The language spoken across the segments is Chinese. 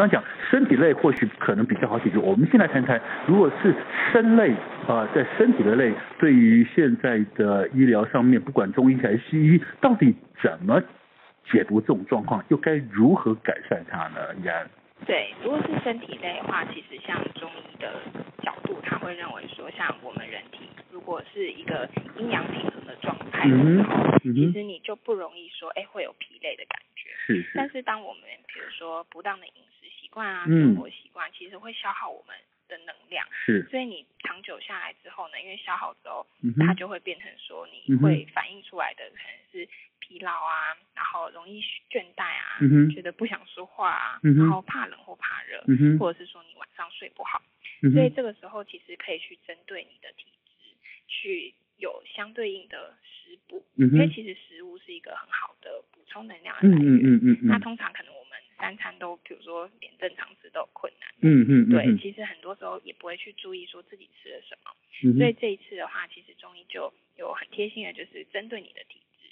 刚刚讲身体类或许可能比较好解决，我们先来谈谈，如果是身类啊、呃，在身体的类，对于现在的医疗上面，不管中医还是西医，到底怎么解读这种状况，又该如何改善它呢？宜安。对，如果是身体类的话，其实像中医的角度，他会认为说，像我们人体如果是一个阴阳平衡的状态的时候，嗯嗯、其实你就不容易说，哎，会有疲累的感觉。是是。但是当我们比如说不当的饮食习惯啊，生活习惯，其实会消耗我们的能量。是。所以你长久下来之后呢，因为消耗之后，嗯、它就会变成说，你会反映出来的可能是。疲劳啊，然后容易倦怠啊，觉得不想说话啊，然后怕冷或怕热，或者是说你晚上睡不好，所以这个时候其实可以去针对你的体质去有相对应的食补，嗯、因为其实食物是一个很好的补充能量的来源。嗯嗯嗯嗯、那通常可能我们三餐都，比如说连正常吃都有困难。嗯嗯，嗯对，其实很多时候也不会去注意说自己吃了什么。嗯、所以这一次的话，其实中医就有很贴心的，就是针对你的体质。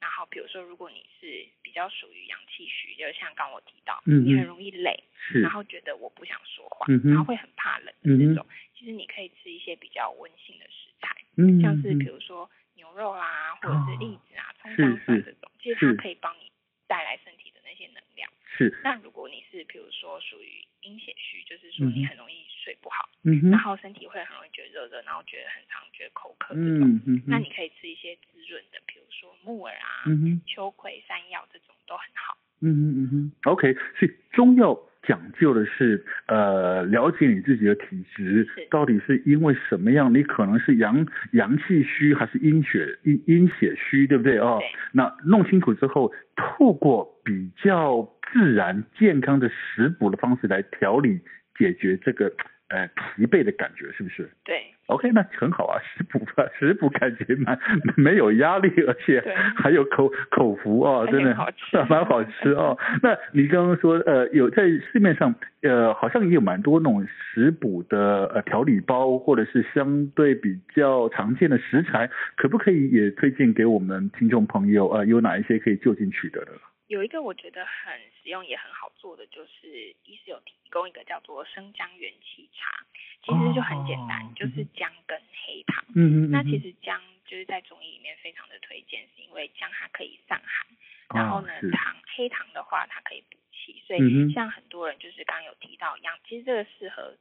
然后，比如说，如果你是比较属于阳气虚，就像刚我提到，嗯、你很容易累，是然后觉得我不想说话，嗯、然后会很怕冷的这种，嗯、其实你可以吃一些比较温性的食材，嗯、像是比如说牛肉啦，或者是栗子啊、葱姜蒜这种，其实它可以帮你带来身体的那些能量。是。那如果你是比如说属于阴血虚，就是说你很容易睡不好，嗯、哼然后身体会很容易觉得热热，然后觉得很常觉得口渴这种，嗯、哼那你可以吃一些滋润的，比如说木耳啊、嗯、哼秋葵、山药这种都很好。嗯哼嗯哼，OK，所以中药讲究的是呃了解你自己的体质到底是因为什么样，你可能是阳阳气虚还是阴血阴阴血虚，对不对哦？对那弄清楚之后，透过比较自然健康的食补的方式来调理解决这个。呃，疲惫的感觉是不是？对，OK，那很好啊，食补吧，食补感觉蛮没有压力，而且还有口口福哦，真的好吃，蛮好吃哦。那你刚刚说呃，有在市面上呃，好像也有蛮多那种食补的呃调理包，或者是相对比较常见的食材，可不可以也推荐给我们听众朋友啊、呃？有哪一些可以就近取得的？有一个我觉得很实用也很好做的，就是医师有提供一个叫做生姜元气茶，其实就很简单，哦、就是姜跟黑糖。嗯嗯。那其实姜就是在中医里面非常的推荐，是因为姜它可以散寒，哦、然后呢糖黑糖的话它可以补气，所以像很多人就是刚刚有提到一样，其实这个适合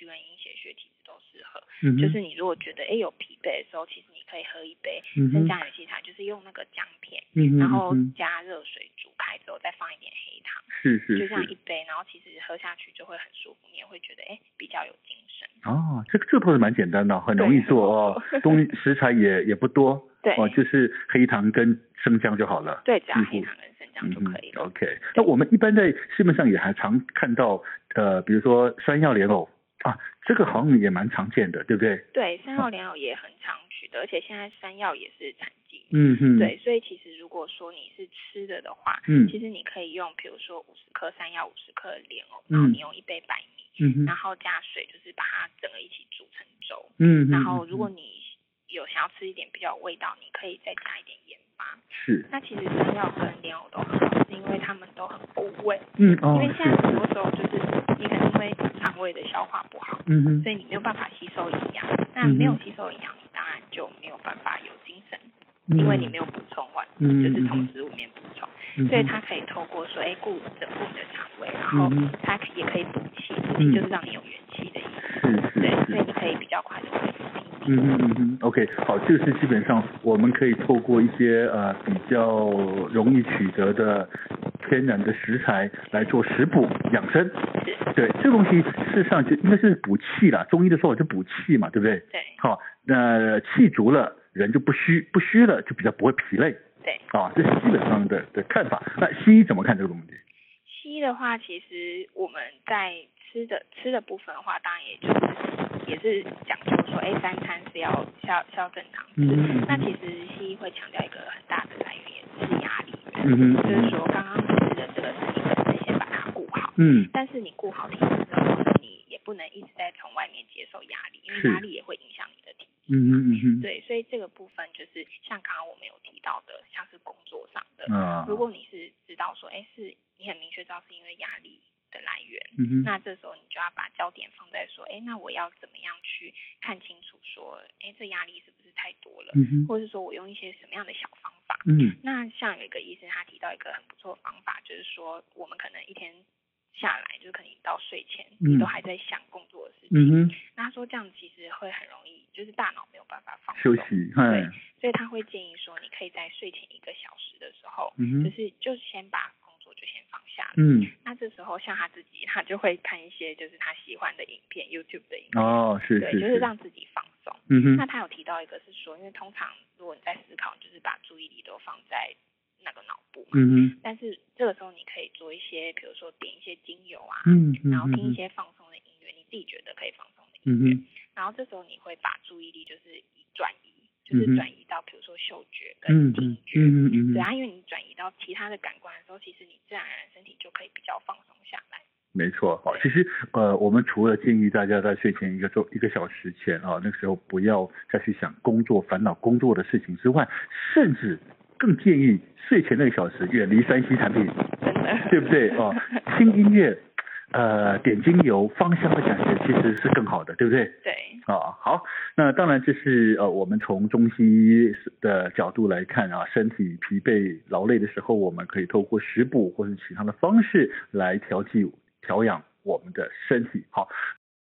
虚跟阴血虚体质都适合。嗯、就是你如果觉得哎有疲惫的时候，其实你可以喝一杯生姜元气茶，就是用那个姜片，嗯、然后加热水煮开。之后再放一点黑糖，是是，是，就这样一杯，然后其实喝下去就会很舒服，你也会觉得哎比较有精神。哦，这个这倒是蛮简单的，很容易做哦，东食材也也不多，对哦，就是黑糖跟生姜就好了。对，只要黑糖跟生姜就可以了。嗯、OK，那我们一般在市面上也还常看到，呃，比如说山药莲藕啊，这个好像也蛮常见的，对不对？对，山药莲藕也很常取的，而且现在山药也是产。嗯嗯，对，所以其实如果说你是吃的的话，嗯，其实你可以用，比如说五十克山药，五十克莲藕，然后你用一杯白米，嗯，然后加水，就是把它整个一起煮成粥，嗯，然后如果你有想要吃一点比较有味道，你可以再加一点盐巴，是。那其实山药跟莲藕都很好，是因为它们都很补味，嗯哦，因为现在很多时候就是你可能会肠胃的消化不好，嗯哼，所以你没有办法吸收营养，那没有吸收营养，你当然就没有办法有精神。因为你没有补充完，嗯、就是从食物里面补充，嗯、所以它可以透过说，哎，顾整个你的肠胃，然后它也可以补气，嗯、就是让你有元气的意思。是是。对，所以你可以比较快的恢复。嗯嗯嗯嗯。OK，好，这个是基本上我们可以透过一些呃比较容易取得的天然的食材来做食补养生。对，这个东西事实上就应该是补气啦，中医的说法就补气嘛，对不对？对。好，那气足了。人就不虚，不虚了就比较不会疲累。对，啊，这是基本上的的看法。那西医怎么看这个问题？西医的话，其实我们在吃的吃的部分的话，当然也就是也是讲究说，哎，三餐是要要要正常吃。嗯、那其实西医会强调一个很大的来源也是压力。嗯哼。就是说，刚刚吃的这个是你本身先把它顾好。嗯。但是你顾好体质之后，你也不能一直在从外面接受压力，因为压力也会影响你的体质。嗯嗯嗯嗯，对，所以这个部分就是像刚刚我们有提到的，像是工作上的，嗯，如果你是知道说，哎，是你很明确知道是因为压力的来源，嗯哼。那这时候你就要把焦点放在说，哎，那我要怎么样去看清楚说，哎，这压力是不是太多了？嗯哼。或者是说我用一些什么样的小方法？嗯。那像有一个医生他提到一个很不错的方法，就是说我们可能一天下来，就是可能到睡前，你都还在想工作的事情。嗯哼。那他说这样其实会很容易，就是大脑没有办法放松。休息。对。所以他会建议说，你可以在睡前一个小时的时候，嗯、就是就先把工作就先放下。嗯。那这时候像他自己，他就会看一些就是他喜欢的影片，YouTube 的影片。哦，是是是。对，就是让自己放松。嗯哼。那他有提到一个是说，因为通常如果你在思考，就是把注意力都放在那个脑部嘛。嗯哼。但是这个时候你可以做一些，比如说点一些精油啊，嗯嗯，然后听一些放松的音乐，你自己觉得可以放松的音乐。嗯。然后这时候你会把注意力就是以转移。就是转移到，比如说嗅觉跟听觉，嗯嗯嗯，对啊，因为你转移到其他的感官的时候，其实你自然而然身体就可以比较放松下来。没错，好，其实呃，我们除了建议大家在睡前一个钟一个小时前啊，那个时候不要再去想工作烦恼工作的事情之外，甚至更建议睡前那个小时远离三 C 产品，真的，对不对哦？听音乐。呃，点精油芳香的感觉其实是更好的，对不对？对。啊、哦，好，那当然这是呃，我们从中西医的角度来看啊，身体疲惫劳累的时候，我们可以透过食补或者其他的方式来调剂调养我们的身体。好，